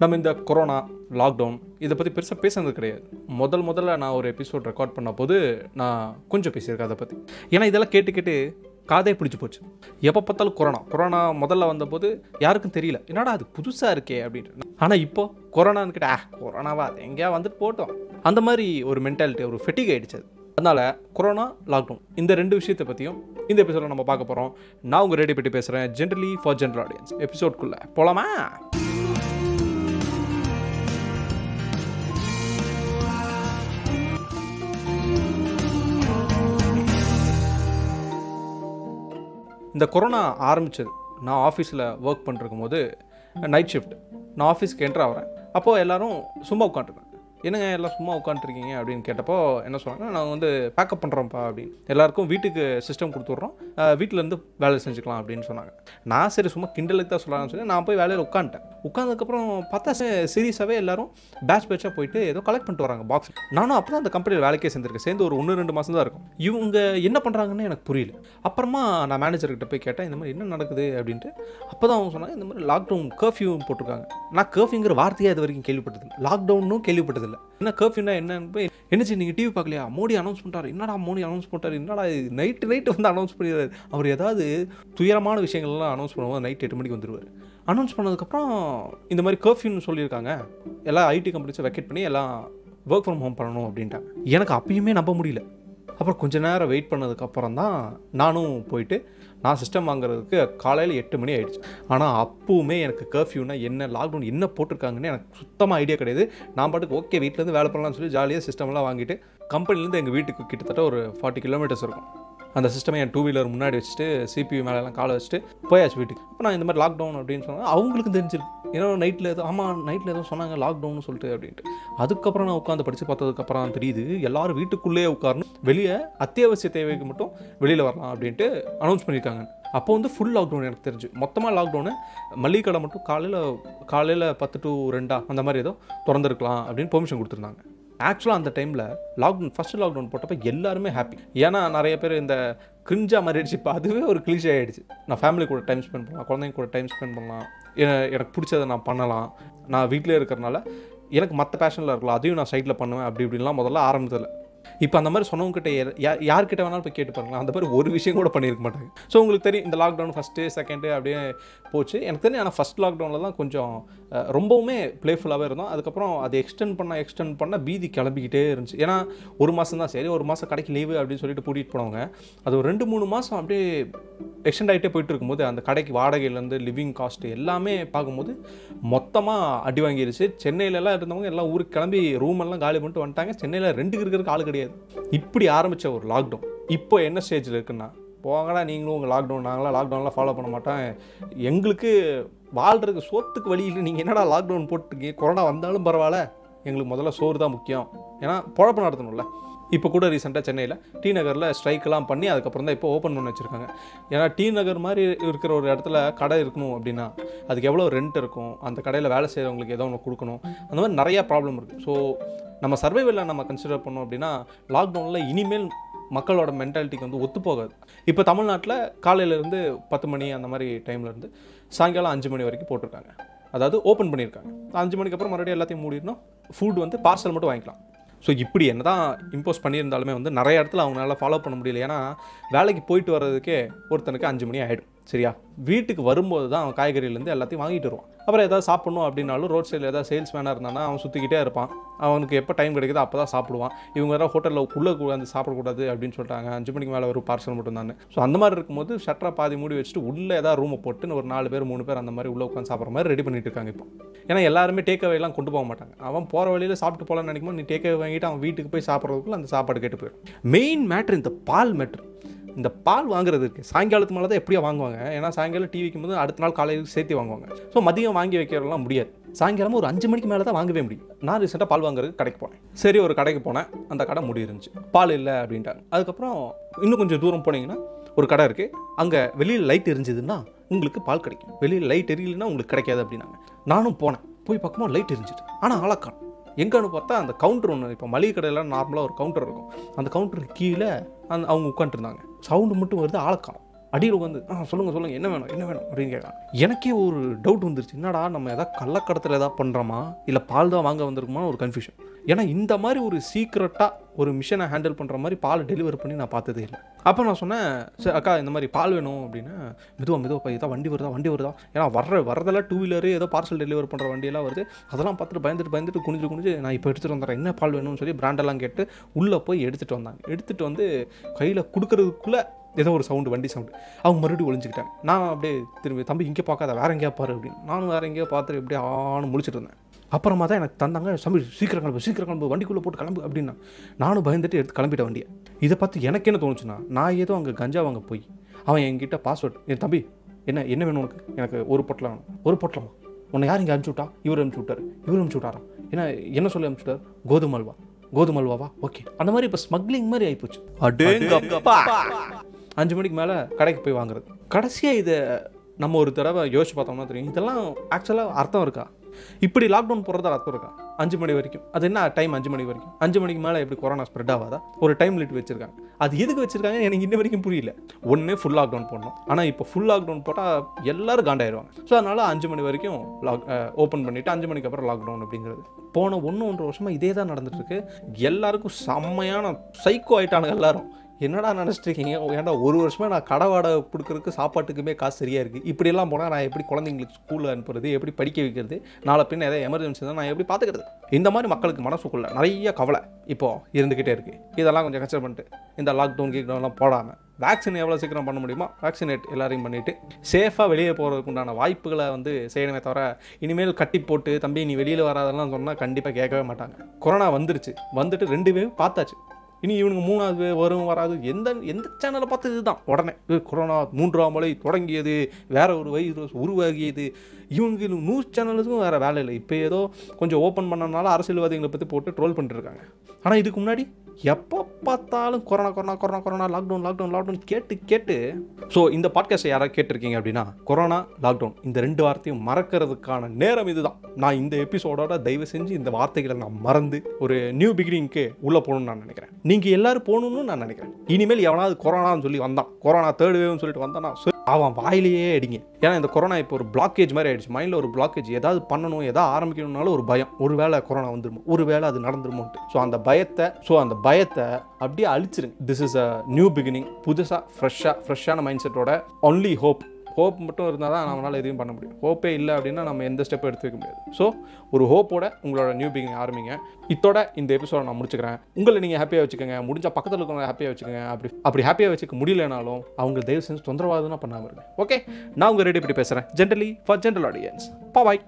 நம்ம இந்த corona lockdown இதை பற்றி பெருசாக பேசுனது கிடையாது. முதல் முதல்ல நான் ஒரு எபிசோட் ரெக்கார்ட் பண்ண போது நான் கொஞ்சம் பேசியிருக்கேன் அதை பற்றி ஏன்னா இதெல்லாம் கேட்டு கேட்டு காதே பிடிச்சி போச்சு. எப்போ பார்த்தாலும் கொரோனா கொரோனா முதல்ல வந்தபோது யாருக்கும் தெரியல. என்னடா அது புதுசாக இருக்கே அப்படின்ட்டு. ஆனால் இப்போ கொரோனான்னு கேட்டால் ஆ கொரோனாவா அது எங்கேயா வந்துட்டு போட்டோம். அந்த மாதிரி ஒரு மென்டாலிட்டி ஒரு ஃபெட்டிக் ஆகிடுச்சு அதனால் கொரோனா லாக்டவுன் இந்த ரெண்டு விஷயத்தை பற்றியும் இந்த எபிசோடில் நம்ம பார்க்க போகிறோம் நான் உங்கள் ரெடி பற்றி பேசுகிறேன் ஜென்ரலி ஃபார் ஜென்ரல் ஆடியன்ஸ் எபிசோட்குள்ளே போகலாமா இந்த கொரோனா ஆரம்பிச்சது. நான் ஆஃபீஸில் ஒர்க் பண்ணிருக்கும் போது நைட் ஷிஃப்ட் நான் ஆஃபீஸ்க்கு என்ட்ரு ஆகிறேன் அப்போது எல்லாரும் சும்மா உட்காந்துருக்கேன் என்னங்க எல்லாம் சும்மா உட்காந்துருக்கீங்க அப்படின்னு கேட்டப்போ என்ன சொன்னாங்க நான் வந்து பேக்கப் பண்ணுறோம்ப்பா அப்படின்னு. எல்லாருக்கும் வீட்டுக்கு சிஸ்டம் கொடுத்துட்றோம். வீட்டிலேருந்து வேலை செஞ்சுக்கலாம் அப்படின்னு சொன்னாங்க. நான் சரி சும்மா கிண்டலுக்கு தான் சொல்லலாம்னு சொல்லி நான் போய் வேலையில் உட்காந்துட்டேன். உட்காந்ததுக்கப்புறம் பார்த்தா சீரியஸாகவே எல்லாரும் பேட்ச் பேட்சாக போயிட்டு ஏதோ கலெக்ட் பண்ணிட்டு வராங்க பாக்ஸ் நானும் அப்போ தான் அந்த கம்பெனியில் வேலைக்கே சேர்ந்துருக்கேன். சேர்ந்து ஒரு ஒன்று ரெண்டு மாதம் தான் இருக்கும். இவங்க என்ன பண்ணுறாங்கன்னு எனக்கு புரியல. அப்புறமா நான் மேனேஜர்கிட்ட போய் கேட்டேன் இந்த மாதிரி என்ன நடக்குது? அப்படின்ட்டு. அப்போ தான் அவங்க சொன்னாங்க இந்த மாதிரி லாக்டவுன் கர்ஃப்யூ போட்டிருக்காங்க. நான் கர்ஃப்யூங்கிற வார்த்தையே அது வரைக்கும் கேள்விப்பட்டதில்லை. லாக்டவுனும் இல்லை என்ன கர்ஃப்யூனா என்னன்னு போய் என்னச்சு நீங்கள் டிவி பார்க்கலையா? மோடி அனௌன்ஸ் பண்ணிட்டாரு. என்னடா மோடி அனௌன்ஸ் பண்ணிட்டாரு? என்னடா நைட்டு நைட்டு வந்து அனௌன்ஸ் பண்ணிடுறாரு. அவர் ஏதாவது துயரமான விஷயங்கள்லாம் அனௌன்ஸ் பண்ணும்போது நைட் எட்டு மணிக்கு வந்துடுவார் அனௌன்ஸ் பண்ணதுக்கப்புறம் இந்த மாதிரி கர்ஃப்யூன்னு சொல்லியிருக்காங்க. எல்லா ஐடி கம்பெனிஸை வெக்கெட் பண்ணி எல்லாம் ஒர்க் ஃப்ரம் ஹோம் பண்ணணும் அப்படின்ட்டாங்க. எனக்கு அப்பயுமே நம்ப முடியல. அப்புறம் கொஞ்ச நேரம் வெயிட் பண்ணதுக்கப்புறம் தான் நானும் போயிட்டு நான் சிஸ்டம் வாங்குறதுக்கு காலையில் எட்டு மணி ஆகிடுச்சு ஆனால் அப்போவுமே எனக்கு கர்ஃப்யூனா என்ன லாக்டவுன் என்ன போட்டிருக்காங்கன்னு எனக்கு சுத்தமாக ஐடியா கிடையாது. நான் பாட்டுக்கு ஓகே வீட்டிலேருந்து வேலை பண்ணலாம்னு சொல்லி ஜாலியாக சிஸ்டம்லாம் வாங்கிட்டு கம்பெனிலேருந்து எங்கள் வீட்டுக்கு கிட்டத்தட்ட ஒரு ஃபார்ட்டி கிலோமீட்டர்ஸ் இருக்கும். அந்த சிஸ்டமை என் டூ வீலர் முன்னாடி வச்சுட்டு சிபியூ மேலெலாம் காலை வச்சுட்டு போயாச்சு வீட்டுக்கு. இப்போ நான் இந்த மாதிரி லாக்டவுன் அப்படின்னு சொன்னால் அவங்களுக்கு தெரிஞ்சிருக்கு. ஏன்னா நைட்டில் எதுவும் ஆமாம் நைட்டில் எதுவும் சொன்னாங்க லாக்டவுன் சொல்லிட்டு அப்படின்ட்டு. அதுக்கப்புறம் நான் உட்காந்து படித்து பார்த்ததுக்கப்புறம் தான் தெரியுது எல்லோரும் வீட்டுக்குள்ளேயே உட்காரணும் வெளியே அத்தியாவசிய தேவைக்கு மட்டும் வெளியில் வரலாம் அப்படின்ட்டு அனௌன்ஸ் பண்ணியிருக்காங்க. அப்போ வந்து ஃபுல் லாக்டவுன் எனக்கு தெரிஞ்சு. மொத்தமாக லாக்டவுனு மளிகை கடை மட்டும் காலையில் காலையில் பத்து டு ரெண்டா அந்த மாதிரி ஏதோ திறந்துருக்கலாம் அப்படின்னு பெர்மிஷன் கொடுத்துருந்தாங்க. ஆக்சுவலாக அந்த டைமில் லாக்டவுன் ஃபஸ்ட்டு லாக்டவுன் போட்டப்போ எல்லாருமே ஹாப்பி ஏன்னா நிறைய பேர் இந்த கிரிஞ்சா மாதிரி ஆயிடுச்சு இப்போ அதுவே ஒரு கிளிஷே ஆகிடுச்சு நான் ஃபேமிலி கூட டைம் ஸ்பெண்ட் பண்ணலாம் குழந்தைங்க கூட டைம் ஸ்பெண்ட் பண்ணலாம். எனக்கு பிடிச்சதை நான் பண்ணலாம். நான் வீட்டிலே இருக்கிறனால எனக்கு மற்ற பேஷனில் இருக்கலாம். அதையும் நான் சைட்டில் பண்ணுவேன். அப்படி இப்படின்லாம் முதல்ல ஆரம்பத்தில் இப்போ அந்த மாதிரி சொன்னவங்ககிட்ட யார் யார்கிட்ட வேணாலும் போய் கேட்டு பாருங்களேன். அந்த மாதிரி ஒரு விஷயம் கூட பண்ணியிருக்க மாட்டாங்க. ஸோ உங்களுக்கு தெரியும் இந்த லாக்டவுன் ஃபஸ்ட்டு செகண்டு அப்படியே போச்சு. எனக்கு தெரியும் ஆனால் ஃபஸ்ட் லாக்டவுனில் தான் கொஞ்சம் ரொம்பவுமே ப்ளேஃபுல்லாகவே இருந்தோம். அதுக்கப்புறம் அதை எக்ஸ்டெண்ட் பண்ண எக்ஸ்டெண்ட் பண்ண பீதி கிளம்பிக்கிட்டே இருந்துச்சு. ஏன்னா ஒரு மாதம் தான். சரி ஒரு மாதம் கடைக்கு லீவு அப்படின்னு சொல்லிட்டு கூட்டிகிட்டு போனவங்க அது ஒரு ரெண்டு மூணு மாதம் அப்படியே எக்ஸ்டெண்ட் ஆகிட்டே போயிட்டு இருக்கும்போது அந்த கடைக்கு வாடகையிலேருந்து லிவிங் காஸ்ட் எல்லாமே பார்க்கும்போது மொத்தமாக அடி வாங்கிருச்சு. சென்னையிலலாம் இருந்தவங்க எல்லாம் ஊருக்கு கிளம்பி ரூம் எல்லாம் காலி பண்ணிட்டு வந்துட்டாங்க. சென்னையில் ரெண்டுக்கு இருக்கிறதுக்கு ஆள் கிடையாது இப்படி ஆரம்பித்த ஒரு லாக்டவுன் இப்போ என்ன ஸ்டேஜில் இருக்குன்னா போங்கடா நீங்களும் உங்கள் லாக்டவுன் நாங்களாம் லாக்டவுன்லாம் ஃபாலோ பண்ண மாட்டோம். எங்களுக்கு வாழ்கிறதுக்கு சோத்துக்கு வழியில் நீங்கள் என்னடா லாக்டவுன் போட்டுருக்கீங்க? கொரோனா வந்தாலும் பரவாயில்ல. எங்களுக்கு முதல்ல சோறு தான் முக்கியம். ஏன்னா பொழப்பு நடத்தணும்ல. இப்போ கூட ரீசெண்டாக சென்னையில் டி நகரில் ஸ்ட்ரைக்கெல்லாம் பண்ணி அதுக்கப்புறம் தான் இப்போ ஓப்பன் பண்ணி வச்சுருக்காங்க. ஏன்னா டி நகர் மாதிரி இருக்கிற ஒரு இடத்துல கடை இருக்கணும் அப்படின்னா அதுக்கு எவ்வளோ ரெண்ட் இருக்கும்? அந்த கடையில் வேலை செய்கிறவங்களுக்கு ஏதோ ஒன்று கொடுக்கணும். அந்த மாதிரி நிறையா ப்ராப்ளம் இருக்குது ஸோ நம்ம சர்வைவலில் நம்ம கன்சிடர் பண்ணோம் அப்படின்னா லாக்டவுனில் இனிமேல் மக்களோட மென்டாலிட்டிக்கு வந்து ஒத்து போகாது. இப்போ தமிழ்நாட்டில் காலையிலேருந்து பத்து மணி அந்த மாதிரி டைம்லேருந்து சாயங்காலம் அஞ்சு மணி வரைக்கும் போட்டிருக்காங்க. அதாவது ஓப்பன் பண்ணியிருக்காங்க. அஞ்சு மணிக்கு அப்புறம் மறுபடியும் எல்லாத்தையும் மூடிடணும். ஃபுட் வந்து பார்சல் மட்டும் வாங்கிக்கலாம். ஸோ இப்படி என்ன தான் இம்போஸ் பண்ணியிருந்தாலுமே வந்து நிறைய இடத்துல அவங்களால ஃபாலோ பண்ண முடியல. ஏன்னா வேலைக்கு போயிட்டு வர்றதுக்கே ஒருத்தனுக்கு அஞ்சு மணி ஆகிடும் சரியா? வீட்டுக்கு வரும்போது தான் அவன் காய்கறியிலேருந்து எல்லாத்தையும் வாங்கிட்டு வருவான். அப்புறம் ஏதாவது சாப்பிடணும் அப்படின்னாலும் ரோட் சைடில் ஏதாவது சேல்ஸ் மேனாக இருந்தானா அவன் சுற்றிக்கிட்டே இருப்பான். அவனுக்கு எப்போ டைம் கிடைக்குதோ அப்போ தான் சாப்பிடுவான். இவங்க வேறு ஹோட்டலில் உள்ளே வந்து சாப்பிடக்கூடாது அப்படின்னு சொல்லிட்டாங்க அஞ்சு மணிக்கு மேலே ஒரு பார்சல் மட்டும் தான் ஸோ அந்த மாதிரி இருக்கும்போது ஷட்டரை பாதி மூடி வச்சுட்டு உள்ளே ஏதாவது ரூமை போட்டு ஒரு நாலு பேர் மூணு பேர் அந்த மாதிரி உள்ளே உட்காந்து சாப்பிட்ற மாதிரி ரெடி பண்ணிட்டு இருக்காங்க இப்போ. ஏன்னா எல்லாருமே டேக் அவேலாம் கொண்டு போக மாட்டாங்க. அவன் போகிற வழியில் சாப்பிட்டு போகலான்னு நினைக்கும்போது நீ டேக் அவே வாங்கிட்டு அவன் வீட்டுக்கு போய் சாப்பிட்றதுக்குள்ள அந்த சாப்பாடு கேட்டு போயிடும். மெயின் மேட்ரு இந்த பால் மேட்ரு இந்த பால் வாங்குறது இருக்கு. சாயங்காலத்து மேலே தான் எப்படியா வாங்குவாங்க? ஏன்னா சாயங்காலம் டீ வைக்கும் போது அடுத்த நாள் காலையில் சேர்த்து வாங்குவாங்க. ஸோ மதியம் வாங்கி வைக்கிறதெல்லாம் முடியாது. சாயங்காலம் ஒரு அஞ்சு மணிக்கு மேலே தான் வாங்கவே முடியும். நான் ரீசெண்டாக பால் வாங்குறதுக்கு கடைக்கு போனேன். சரி ஒரு கடைக்கு போனேன். அந்த கடை முடி இருந்துச்சு. பால் இல்லை அப்படின்ட்டாங்க. அதுக்கப்புறம் இன்னும் கொஞ்சம் தூரம் போனீங்கன்னா ஒரு கடை இருக்குது அங்கே வெளியில் லைட் எரிஞ்சதுன்னா உங்களுக்கு பால் கிடைக்கும். வெளியில் லைட் எரியலைன்னா உங்களுக்கு கிடைக்காது அப்படின்னாங்க. நானும் போனேன். போய் பார்க்கும்போது லைட் எரிஞ்சிட்டு ஆனால் ஆளக்கான் எங்கேன்னு பார்த்தா அந்த கவுண்டர் ஒன்று இப்போ மளிகை கடையில் நார்மலாக ஒரு கவுண்டர் இருக்கும். அந்த கவுண்டருக்கு கீழே அந்த அவங்க உட்காந்துருந்தாங்க சவுண்டு மட்டும் வருது ஆளக்காம் அடியில் உட்காந்து ஆ சொல்லுங்கள் சொல்லுங்கள் என்ன வேணும் என்ன வேணும்? அப்படின்னு கேட்குறான். எனக்கே ஒரு டவுட் வந்துருச்சு. என்னடா நம்ம எதாவது கள்ளக்கடத்தில் எதாவது பண்ணுறோமா இல்லை பால் தான் வாங்க வந்திருக்குமா ஒரு கன்ஃபியூஷன் ஏன்னா இந்த மாதிரி ஒரு சீக்ரெட்டாக ஒரு மிஷனை ஹேண்டில் பண்ணுற மாதிரி பால் டெலிவர் பண்ணி நான் பார்த்ததே இல்லை. அப்போ நான் சொன்னேன் சரி அக்கா இந்த மாதிரி பால் வேணும் அப்படின்னா. மெதுவாக மெதுவாக இதான் வண்டி வருதா? வண்டி வருதா? ஏன்னா வர்ற வரதெல்லாம் டூ வீலரு ஏதோ பார்சல் டெலிவரி பண்ணுற வண்டியெல்லாம் வருது. அதெல்லாம் பார்த்துட்டு பயந்துட்டு பயந்துட்டு குனிஞ்சு குனிஞ்சு நான் இப்போ எடுத்துகிட்டு வந்துடுறேன். என்ன பால் வேணும்னு சொல்லி பிராண்டெல்லாம் கேட்டு உள்ளே போய் எடுத்துகிட்டு வந்தாங்க. எடுத்துகிட்டு வந்து கையில் கொடுக்கறதுக்குள்ளே ஏதோ ஒரு சவுண்டு வண்டி சவுண்டு அவங்க மறுபடியும் ஒளிஞ்சிக்கிட்டாங்க. நான் அப்படியே திரும்பி தம்பி இங்கே பார்க்காத வேற எங்கேயா பாரு அப்படின்னு. நானும் வேற எங்கேயோ பார்த்துட்டு இப்படியே ஆணும் முழிச்சிட்டு இருந்தேன். அப்புறமா தான் எனக்கு தந்தாங்க தம்பி சீக்கிரம் கிளம்பு சீக்கிரம் கிளம்பு வண்டிக்குள்ளே போட்டு கிளம்பு அப்படின்னா நானும் பயந்துட்டு எடுத்து கிளம்பிட்ட வண்டியை. இதை பார்த்து எனக்கு என்ன தோணுச்சுன்னா நான் ஏதோ அங்கே கஞ்சா வாங்க போய் அவன் என்கிட்ட பாஸ்வேர்ட் என் தம்பி என்ன என்ன வேணும் உனக்கு? எனக்கு ஒரு பொட்டலாம் வேணும். ஒரு பொட்டலாமா உன்னை யார் இங்கே அனுப்பிச்சு விட்டா? இவர் அனுப்பிச்சு விட்டாரு. இவர் அனுப்பிச்சு விட்டாரா? என்ன என்ன சொல்லி அனுப்பிச்சு விட்டார்? கோதுமல்வா அல்வா. கோதுமை அல்வாவா? ஓகே. அந்த மாதிரி இப்போ ஸ்மக்லிங் மாதிரி ஆகிப்போச்சு அஞ்சு மணிக்கு மேலே கடைக்கு போய் வாங்குறது. கடைசியாக இதை நம்ம ஒரு தடவை யோசிச்சு பார்த்தோம்னா தெரியும். இதெல்லாம் ஆக்சுவலாக அர்த்தம் இருக்கா? இப்படி லாக்டவுன் போடுறதா அர்த்தம் இருக்கா? அஞ்சு மணி வரைக்கும். அது என்ன டைம் அஞ்சு மணி வரைக்கும்? அஞ்சு மணிக்கு மேலே எப்படி கொரோனா ஸ்ப்ரெட் ஆகாதா? ஒரு டைம் லிட் வச்சிருக்காங்க. அது எதுக்கு வச்சிருக்காங்க எனக்கு இன்ன வரைக்கும் புரியல. ஒன்று ஃபுல் லாக்டவுன் போடணும். ஆனால் இப்போ ஃபுல் லாக்டவுன் போட்டால் எல்லாரும் காண்டாயிருவாங்க. ஸோ அதனால் அஞ்சு மணி வரைக்கும் லாக் ஓப்பன் பண்ணிவிட்டு அஞ்சு மணிக்கு அப்புறம் லாக்டவுன் அப்படிங்கிறது. போன ஒன்று ஒன்றரை வருஷமாக இதே தான் நடந்துட்டுருக்கு. எல்லாருக்கும் செம்மையான சைக்கோ ஆயிட்டானுங்க எல்லாரும். என்னடா நினச்சிட்டு இருக்கீங்க ஏன்டா ஒரு வருஷமாக நான் கடை வாடகை கொடுக்குறதுக்கு சாப்பாட்டுக்குமே காசு சரியாக இருக்குது இப்படியெல்லாம் போனால் நான் எப்படி குழந்தைங்களுக்கு ஸ்கூலில் அனுப்புறது எப்படி படிக்க வைக்கிறது? நாளை பின்ன ஏதாவது எமர்ஜென்சி தான் நான் எப்படி பார்த்துக்கிறது இந்த மாதிரி மக்களுக்கு மனசுக்குள்ள நிறைய கவலை இப்போது இருந்துக்கிட்டே இருக்குது இதெல்லாம் கொஞ்சம் கன்சிடர் பண்ணிட்டு இந்த லாக்டவுன் கீக்டவுன்லாம் போடாமல் வேக்சின் எவ்வளோ சீக்கிரம் பண்ண முடியுமோ வேக்சினேட் எல்லாரையும் பண்ணிவிட்டு சேஃபாக வெளியே போகிறதுக்கு உண்டான வாய்ப்புகளை வந்து செய்யணுமே தவிர இனிமேல் கட்டி போட்டு தம்பி நீ வெளியில் வராதெல்லாம் சொன்னால் கண்டிப்பாக கேட்கவே மாட்டாங்க. கொரோனா வந்துருச்சு. வந்துட்டு ரெண்டு பேரும் பார்த்தாச்சு. இனி இவனுங்க மூணாவது வரும் வராது. எந்த எந்த சேனலை பார்த்து இதுதான்? உடனே கொரோனா மூன்றாம் மலை தொடங்கியது. வேற ஒரு வைரஸ் உருவாகியது. இவங்க நியூஸ் சேனலுக்கும் வேற வேலை இல்லை. இப்போ ஏதோ கொஞ்சம் ஓப்பன் பண்ணனால அரசியல்வாதிகளை பற்றி போட்டு ட்ரோல் பண்ணிட்டுருக்காங்க ஆனால் இதுக்கு முன்னாடி எப்போ பார்த்தாலும் corona corona corona corona lockdown lockdown lockdown கேட்டு கேட்டு. ஸோ இந்த பாட்காஸ்ட்டை யாராவது கேட்டிருக்கீங்க அப்படின்னா கொரோனா லாக்டவுன் இந்த ரெண்டு வார்த்தையும் மறக்கிறதுக்கான நேரம் இதுதான். நான் இந்த எபிசோடோட தயவு செஞ்சு இந்த வார்த்தைகளை நான் மறந்து ஒரு நியூ பிகினிங்க்கு உள்ளே போகணும்னு நான் நினைக்கிறேன். நீங்கள் எல்லாரும் போகணும்னு நான் நினைக்கிறேன். இனிமேல் எவனாவது கொரோனான்னு சொல்லி வந்தான். கொரோனா தேர்ட் வேவ்னு சொல்லிட்டு வந்தானா அவன் வாயிலேயே அடிங்க. ஏன்னா இந்த கொரோனா இப்போ ஒரு பிளாக்கேஜ் மாதிரி ஆயிடுச்சு. மைண்டில் ஒரு பிளாக்கேஜ் ஏதாவது பண்ணணும் ஏதாவது ஆரம்பிக்கணும்னாலும் ஒரு பயம். ஒரு வேளை கொரோனா வந்துருமோ ஒரு வேளை அது நடந்துருமோன்ட்டு. ஸோ அந்த பயத்தை ஸோ அந்த பயத்தை அப்படியே அழிச்சிருங்க. This is a new beginning புதுசாக ஃப்ரெஷ்ஷாக ஃப்ரெஷ்ஷான மைண்ட் செட்டோட ஒன்லி ஹோப் ஹோப் மட்டும் இருந்தால் தான் நம்மளால் எதுவும் பண்ண முடியும். ஹோப்பே இல்லை அப்படின்னா நம்ம எந்த ஸ்டெப்பும் எடுத்துக்க முடியாது. ஸோ ஒரு ஹோப்போட உங்களோட நியூ பிகினிங் ஆரம்பிங்க. இத்தோட இந்த எபிசோட நான் முடிச்சுக்கிறேன். உங்களை நீங்கள் ஹாப்பியாக வச்சுக்கோங்க. முடிஞ்ச பக்கத்தில் இருக்கவங்க ஹாப்பியாக வச்சுக்கோங்க. அப்படி அப்படி ஹாப்பியாக வச்சுக்க முடியலனாலும் அவங்க தயவு செஞ்சு தொந்தரவாதம்னா பண்ணாமல் இருங்க. ஓகே நான் உங்கள் ரெடி பண்ணி பேசுகிறேன் generally for general audience bye